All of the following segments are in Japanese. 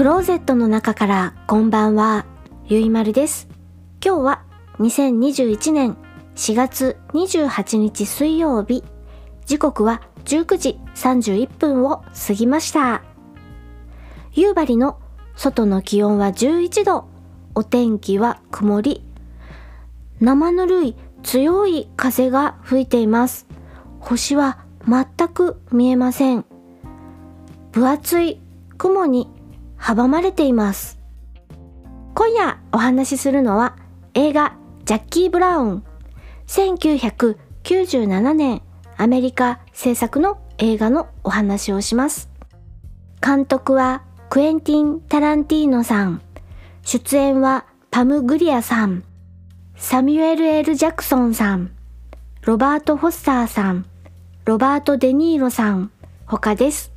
クローゼットの中からこんばんは、ゆいまるです。今日は2021年4月28日水曜日。時刻は19時31分を過ぎました。夕張の外の気温は11度。お天気は曇り。生ぬるい強い風が吹いています。星は全く見えません。分厚い雲に阻まれています。今夜お話しするのは映画ジャッキー・ブラウン1997年アメリカ制作の映画のお話をします。監督はクエンティン・タランティーノさん。出演はパム・グリアさん。サミュエル・エル・ジャクソンさん。ロバート・フォッサーさん。ロバート・デ・ニーロさん。他です。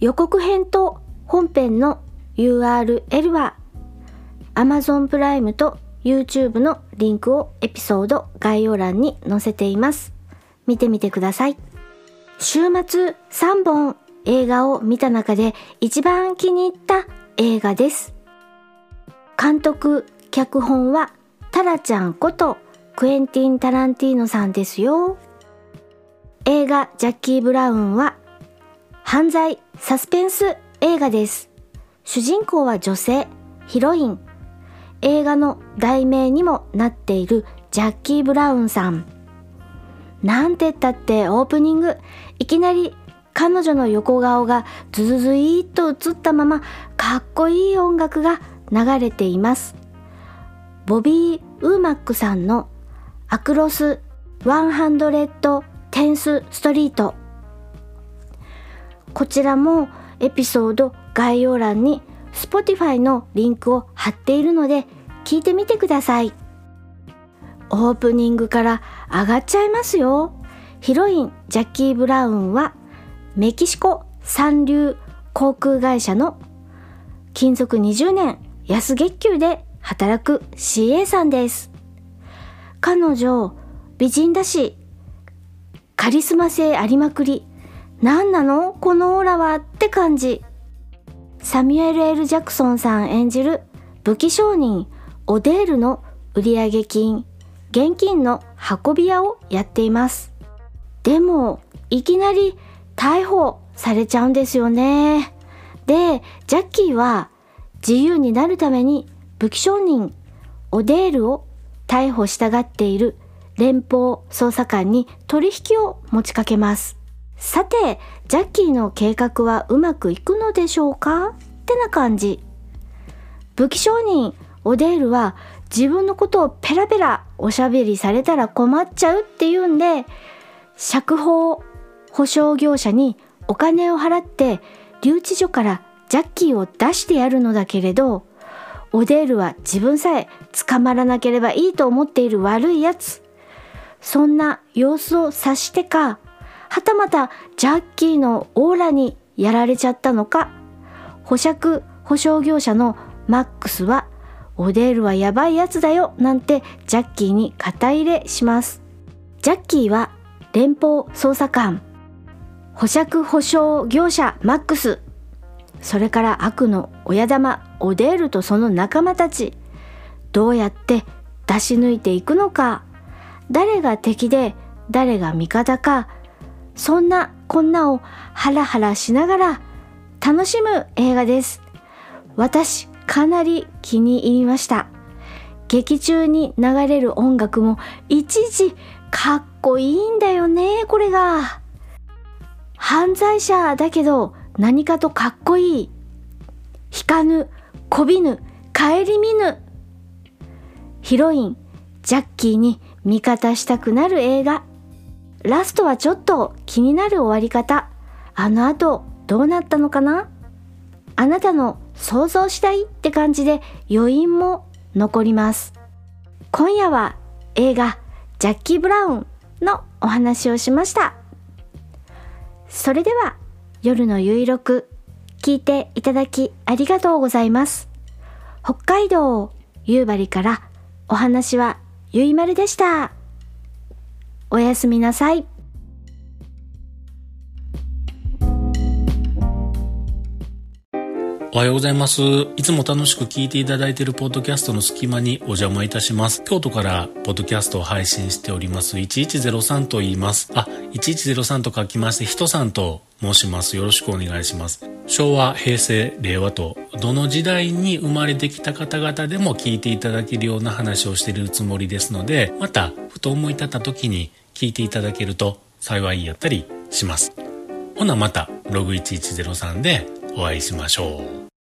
予告編と本編の URL は Amazon プライムと YouTube のリンクをエピソード概要欄に載せています。見てみてください。週末3本映画を見た中で一番気に入った映画です。監督、脚本はタラちゃんことクエンティン・タランティーノさんですよ。映画ジャッキー・ブラウンは犯罪サスペンス映画です。主人公は女性、ヒロイン。映画の題名にもなっているジャッキー・ブラウンさん。なんてったってオープニング、いきなり彼女の横顔がズズズイーっと映ったままかっこいい音楽が流れています。ボビー・ウーマックさんのアクロス100テンスストリートこちらもエピソード概要欄に Spotify のリンクを貼っているので聞いてみてください。オープニングから上がっちゃいますよ。ヒロインジャッキー・ブラウンはメキシコ三流航空会社の勤続20年安月給で働く CA さんです。彼女美人だしカリスマ性ありまくり。何なの？このオーラはって感じ。サミュエル・エル・ジャクソンさん演じる武器商人オデールの売上金、現金の運び屋をやっています。でも、いきなり逮捕されちゃうんですよね。で、ジャッキーは自由になるために武器商人オデールを逮捕したがっている連邦捜査官に取引を持ちかけます。さて、ジャッキーの計画はうまくいくのでしょうか？ってな感じ。武器商人オデールは自分のことをペラペラおしゃべりされたら困っちゃうっていうんで、釈放保証業者にお金を払って留置所からジャッキーを出してやるのだけれど、オデールは自分さえ捕まらなければいいと思っている悪いやつ。そんな様子を察してか、はたまたジャッキーのオーラにやられちゃったのか、保釈保証業者のマックスは、オデールはやばいやつだよなんてジャッキーに肩入れします。ジャッキーは連邦捜査官、保釈保証業者マックス、それから悪の親玉オデールとその仲間たち、どうやって出し抜いていくのか、誰が敵で誰が味方か、そんなこんなをハラハラしながら楽しむ映画です。私かなり気に入りました。劇中に流れる音楽もいちいちかっこいいんだよね、これが。犯罪者だけど何かとかっこいい。引かぬ、こびぬ、顧みぬ。ヒロイン、ジャッキーに味方したくなる映画。ラストはちょっと気になる終わり方。あの後どうなったのかな？あなたの想像したいって感じで余韻も残ります。今夜は映画ジャッキー・ブラウンのお話をしました。それでは夜のゆいろく聞いていただきありがとうございます。北海道夕張からお話はゆいまるでした。おやすみなさい。おはようございます。いつも楽しく聞いていただいているポッドキャストの隙間にお邪魔いたします。京都からポッドキャストを配信しております1103と言います。あ、1103と書きまして、人さんと申します。よろしくお願いします。昭和、平成、令和と、どの時代に生まれてきた方々でも聞いていただけるような話をしているつもりですので、また、ふと思い立った時に聞いていただけると幸いやったりします。ほなまた、ログ1103でお会いしましょう。